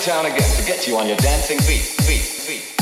town again to get you on your dancing feet.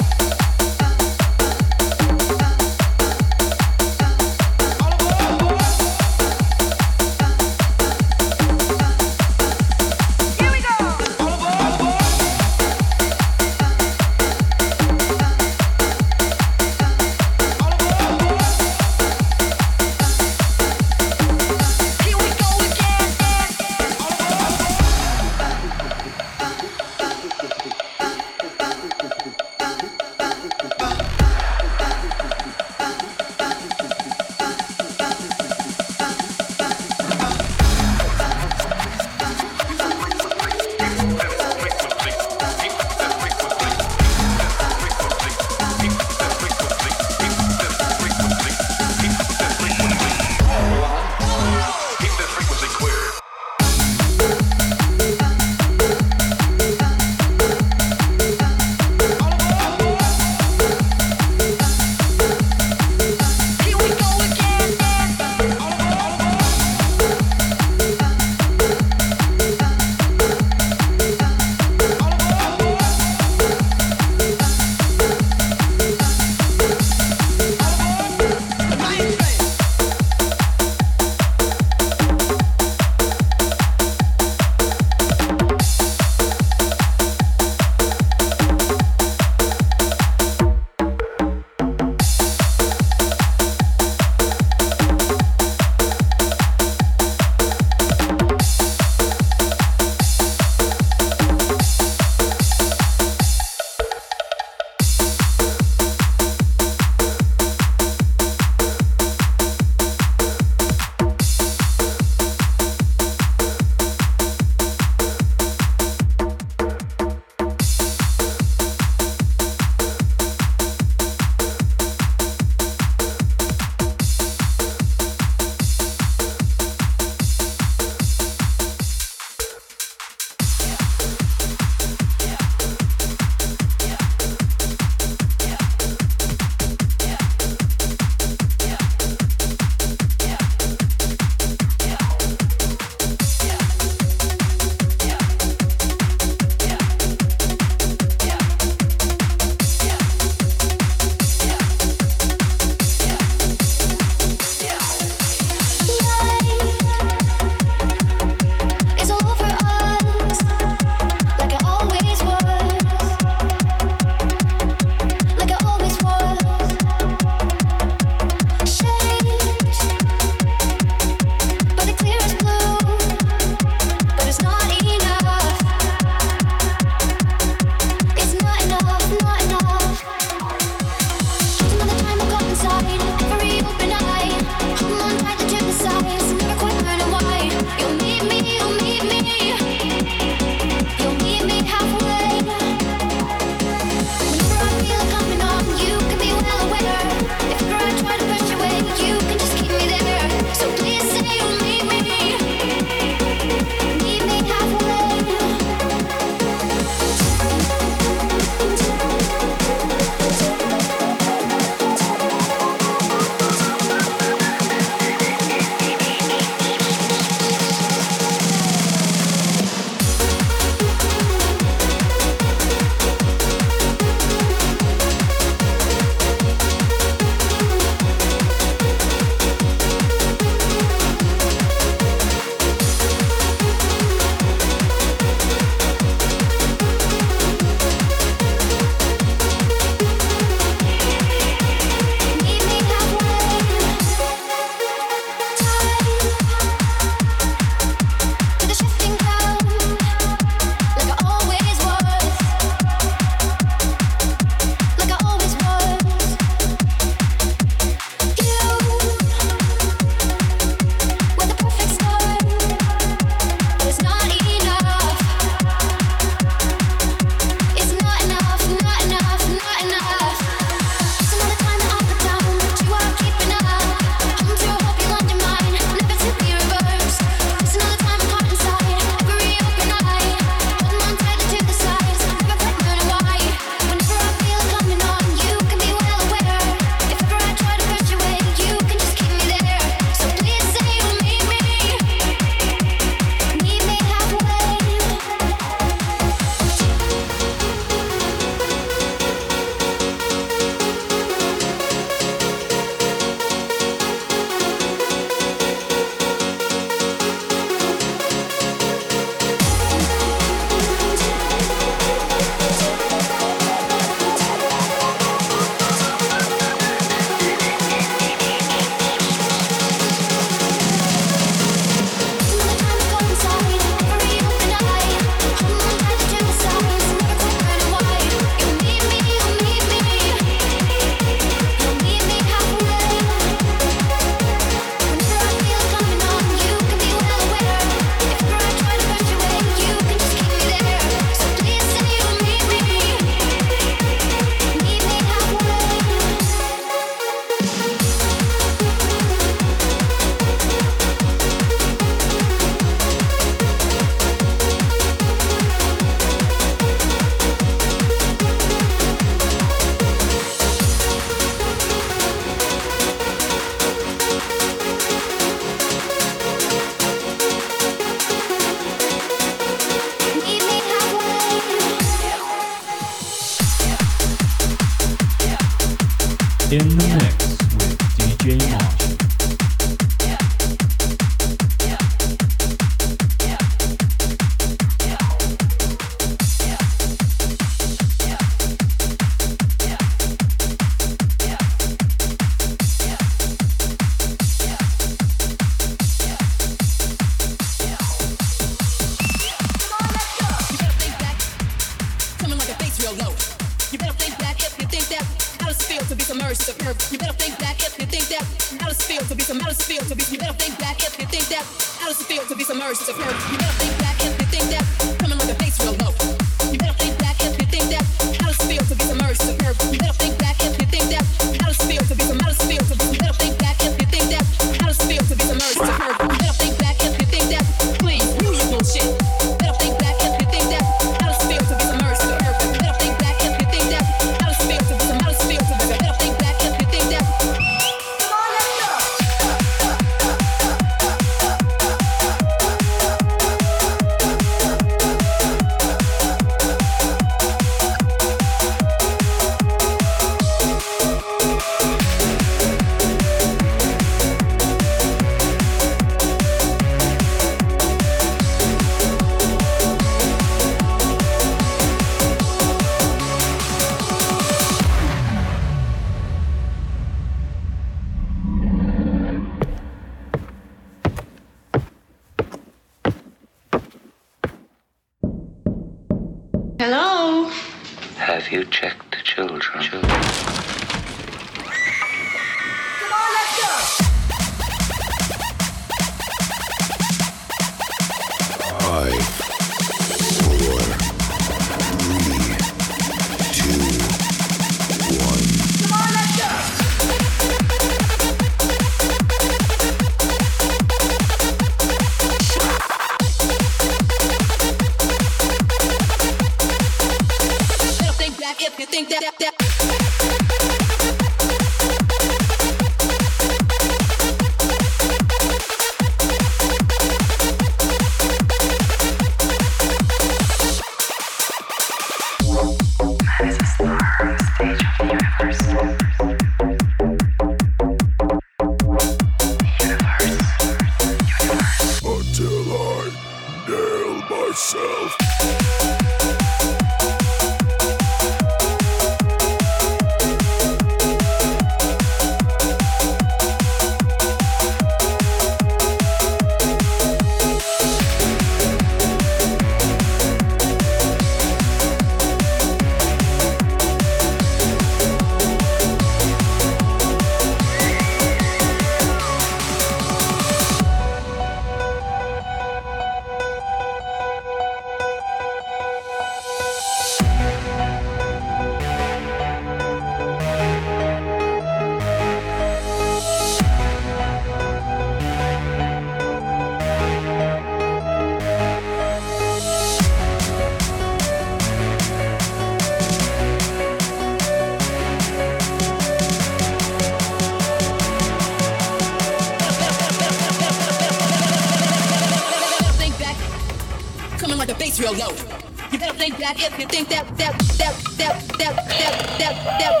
if you think that that that that that that that that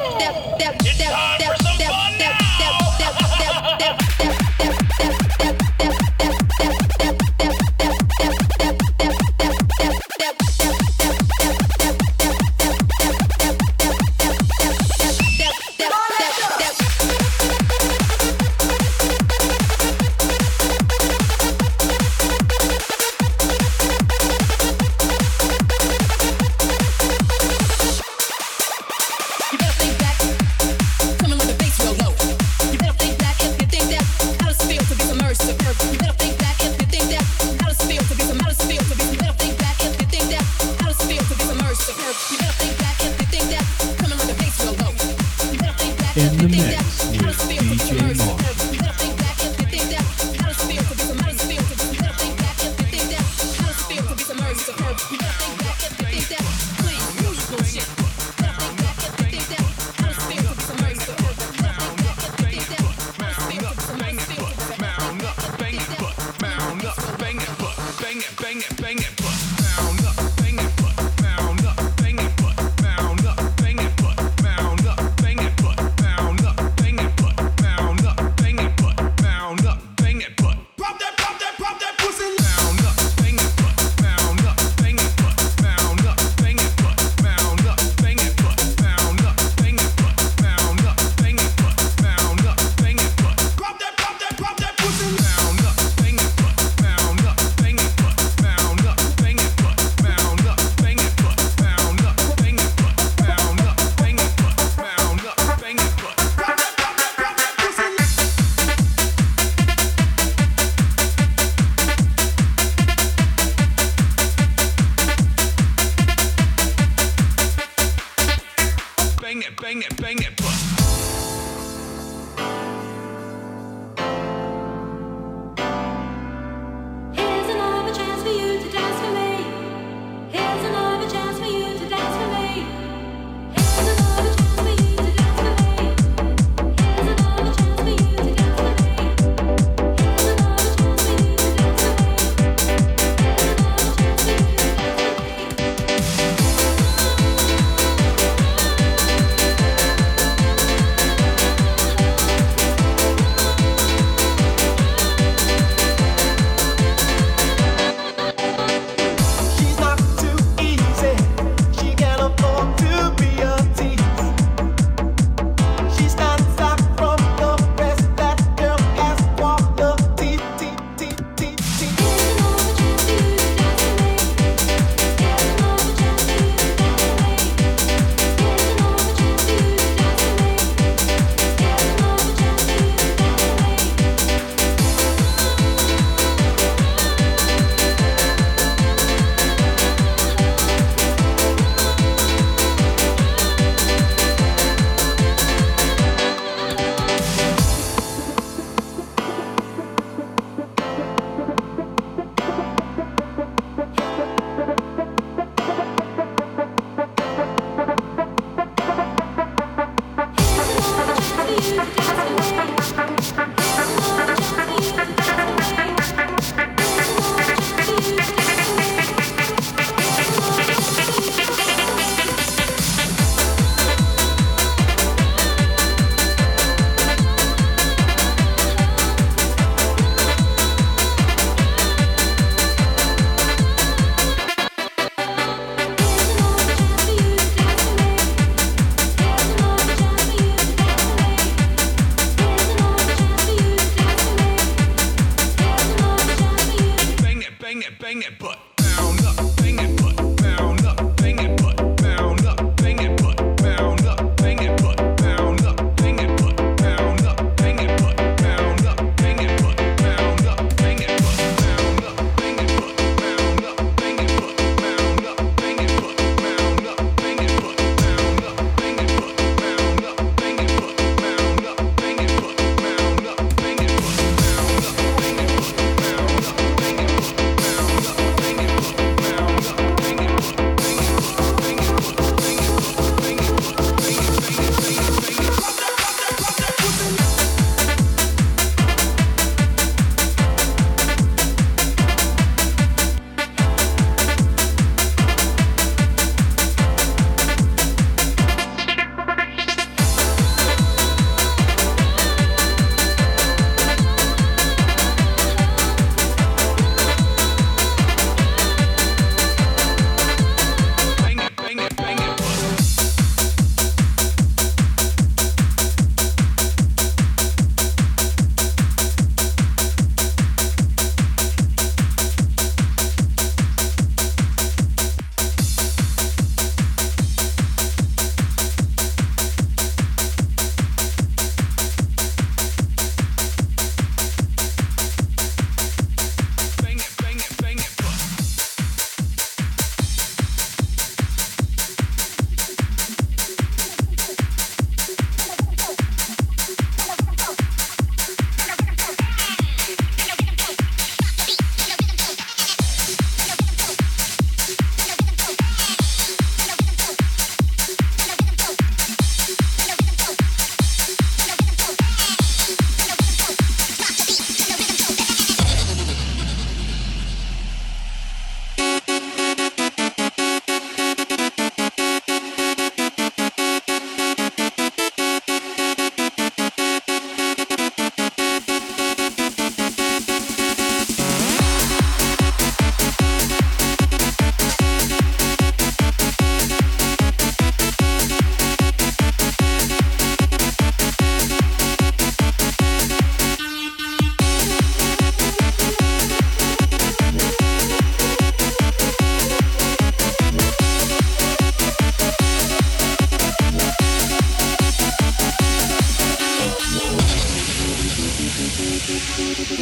bang, bang, bang, it!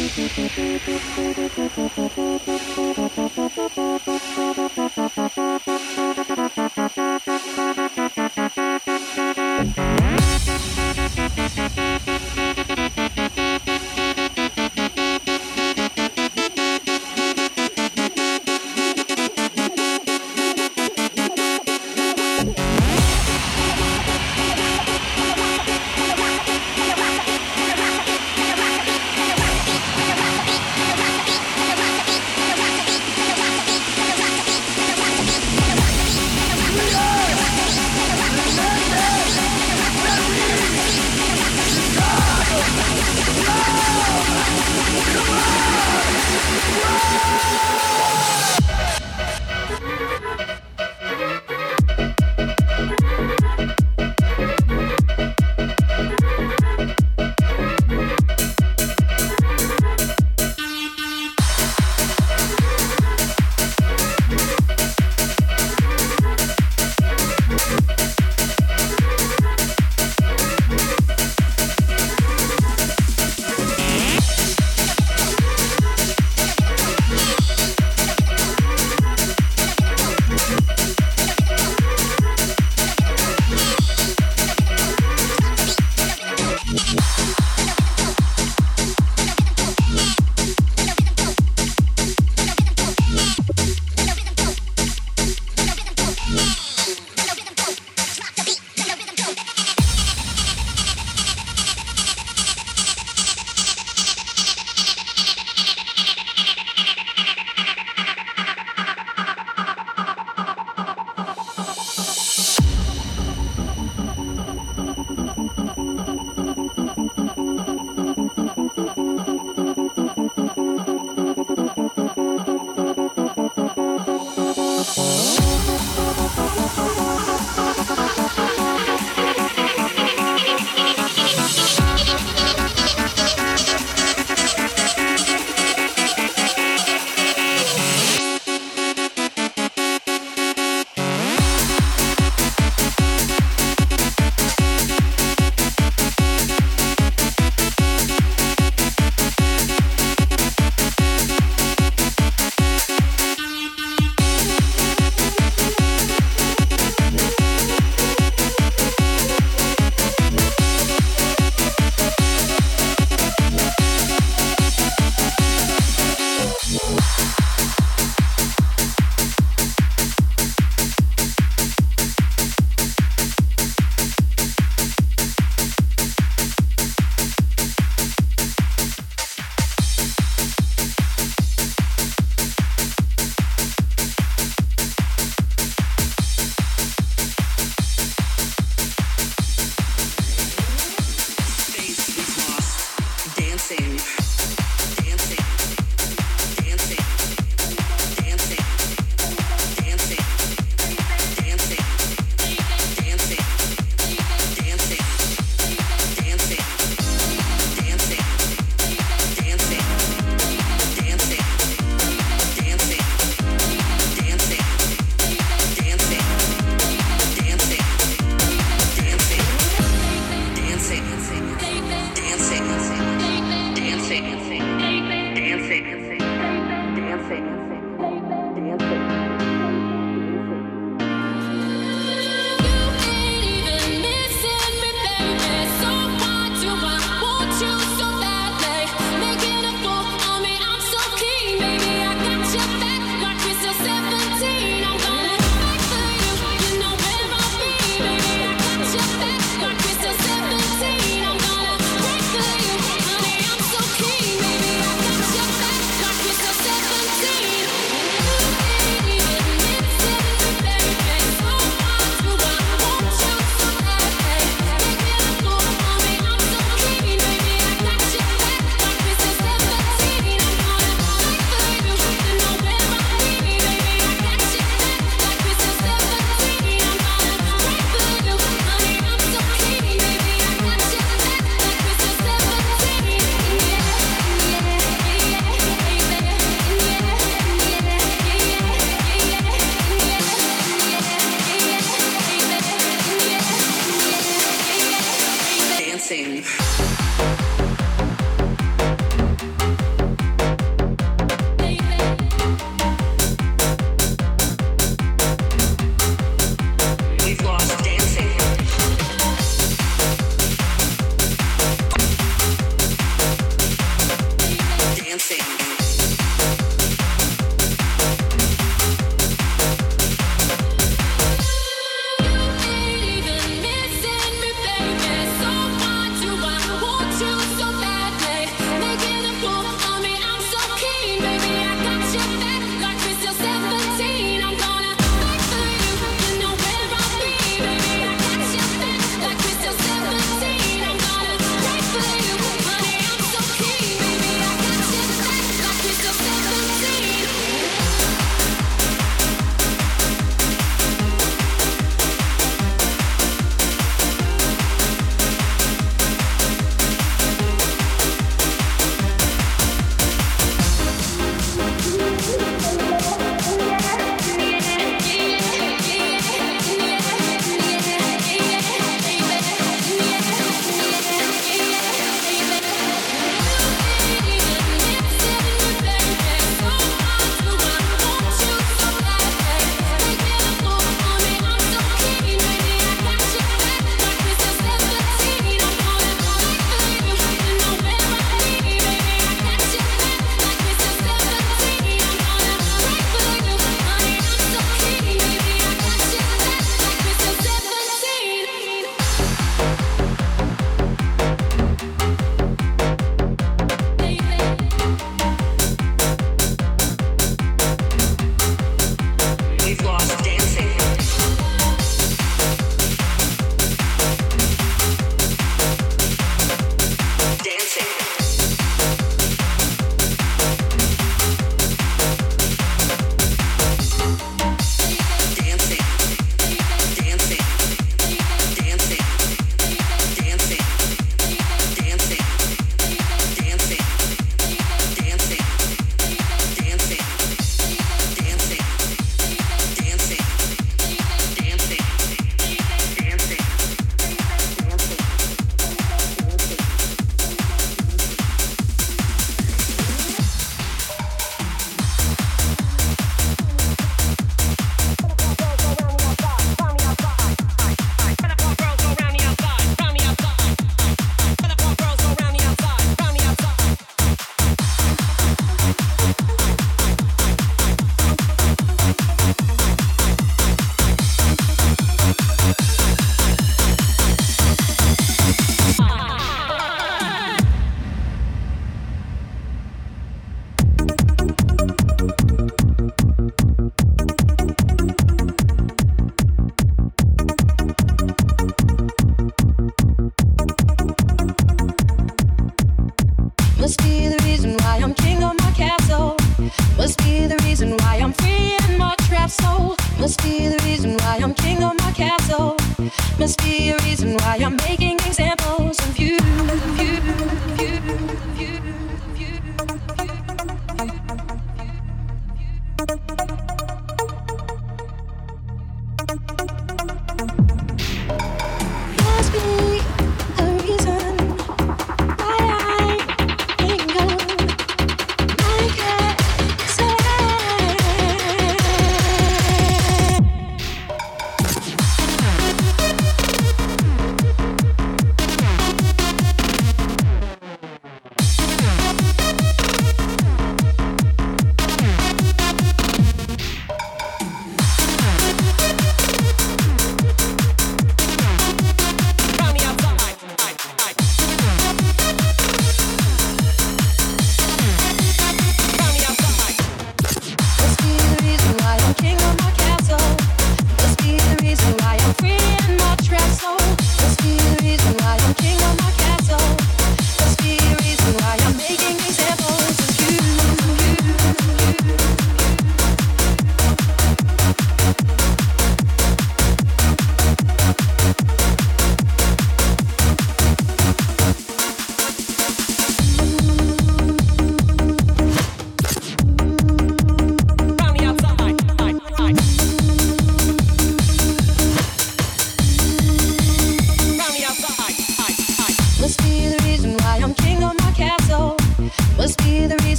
Thank you.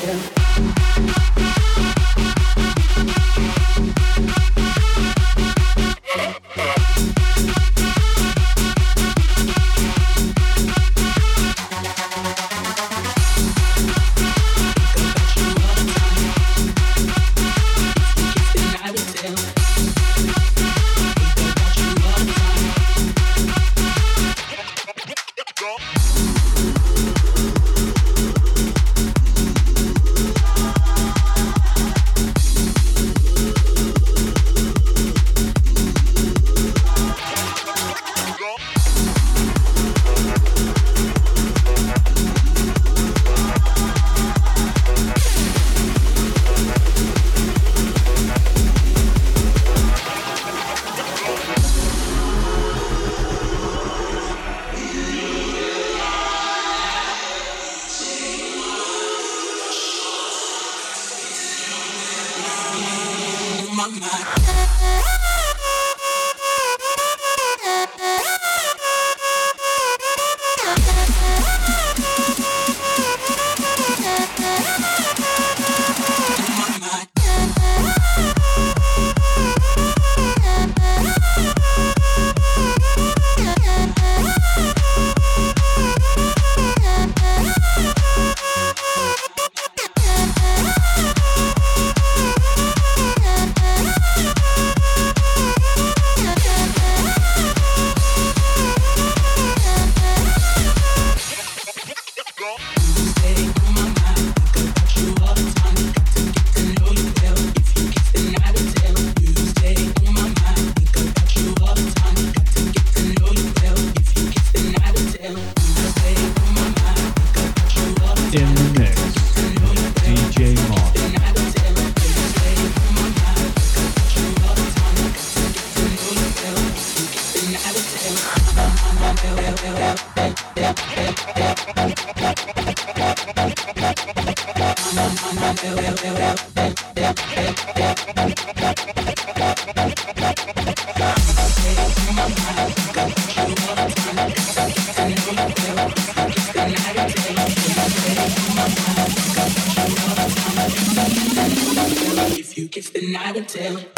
Yeah. tell.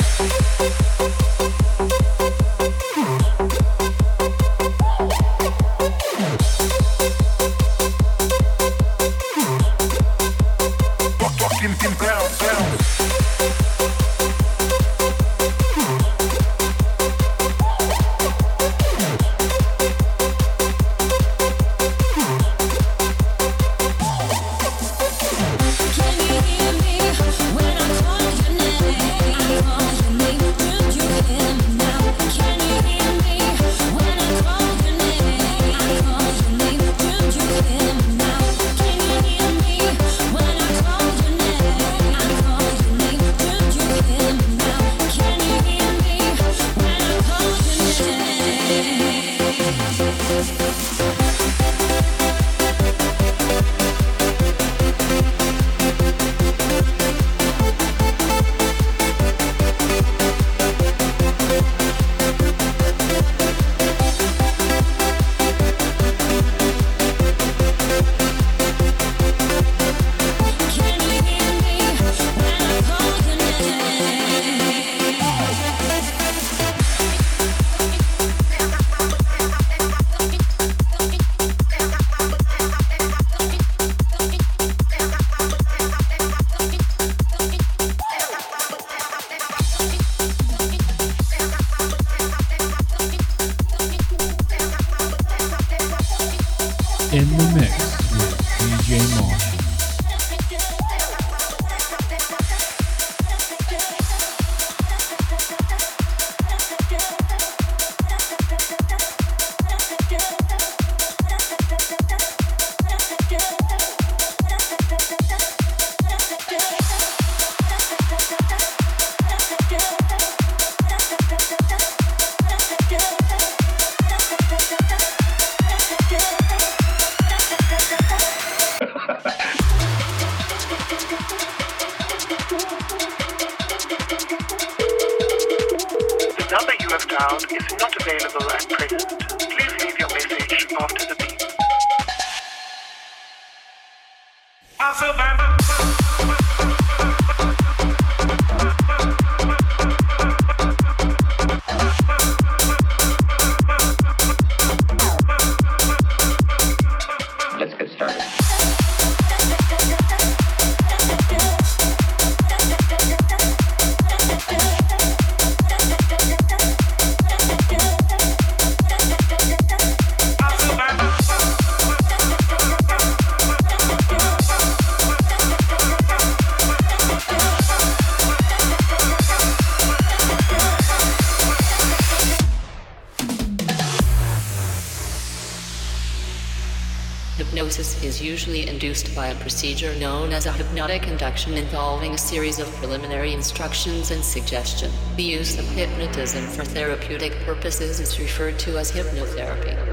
procedure known as a hypnotic induction involving a series of preliminary instructions and suggestion. The use of hypnotism for therapeutic purposes is referred to as hypnotherapy.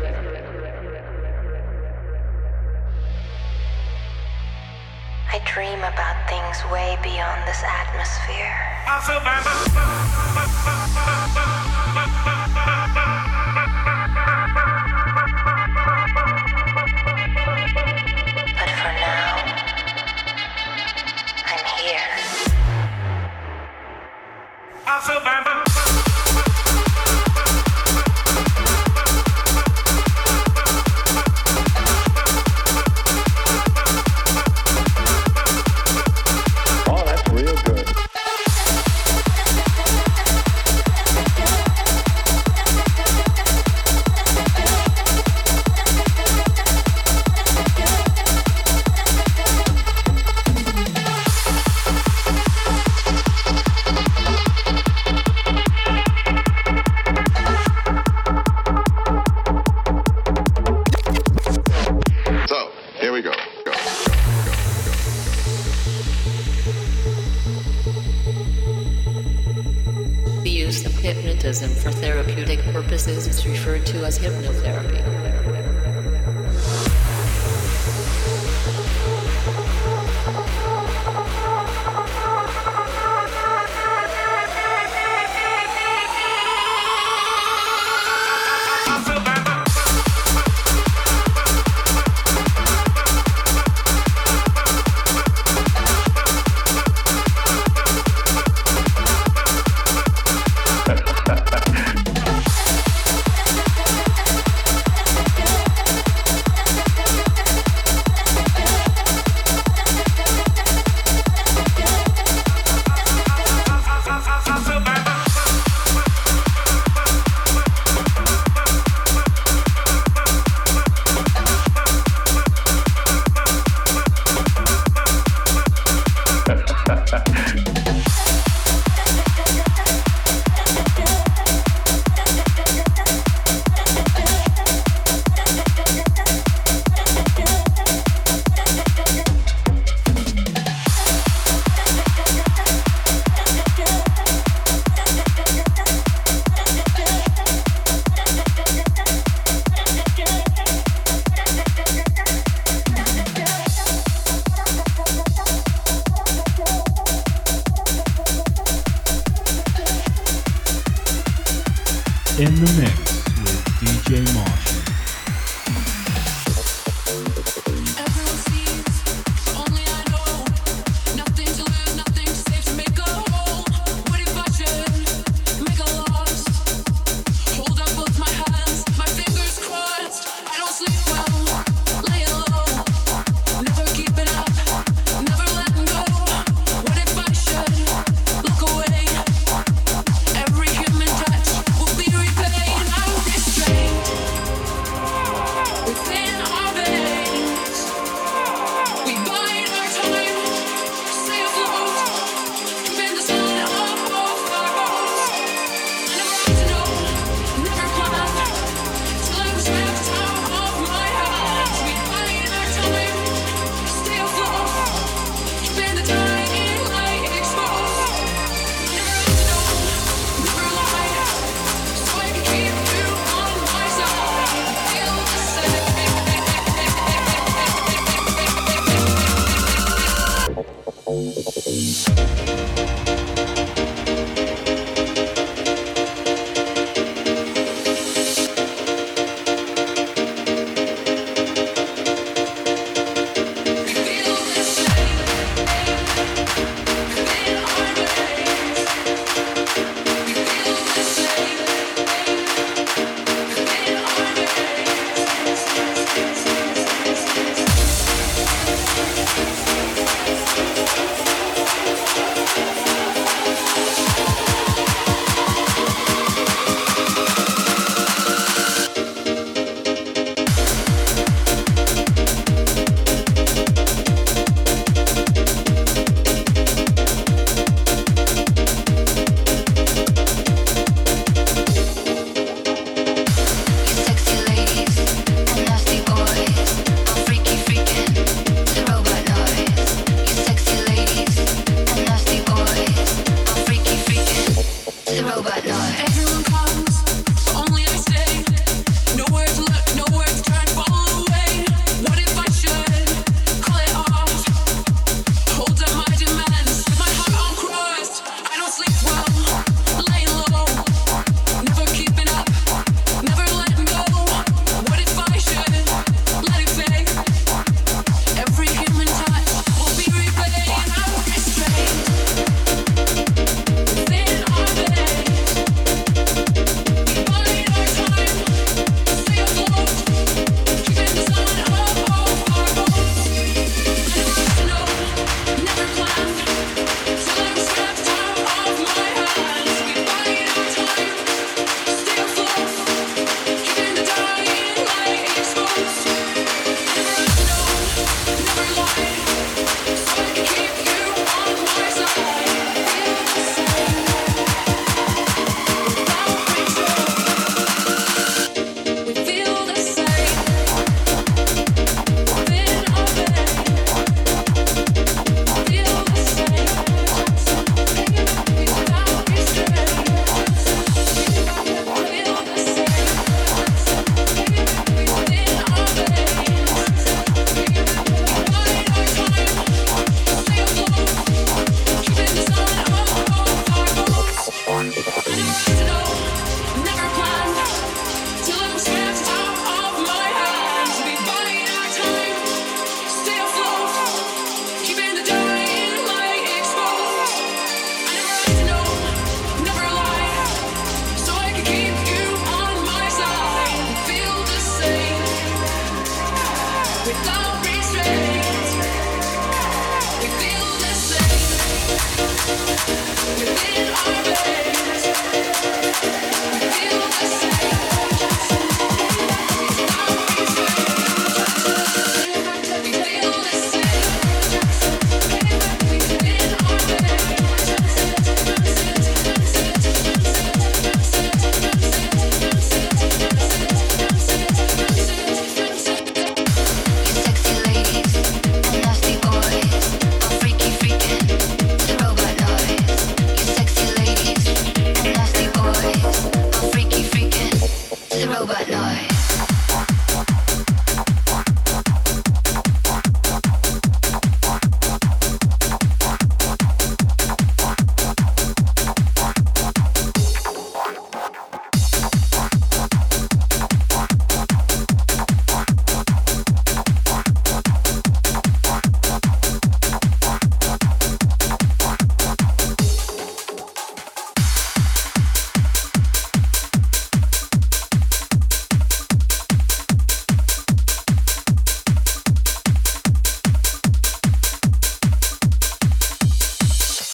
Hypnotism for therapeutic purposes is referred to as hypnotherapy.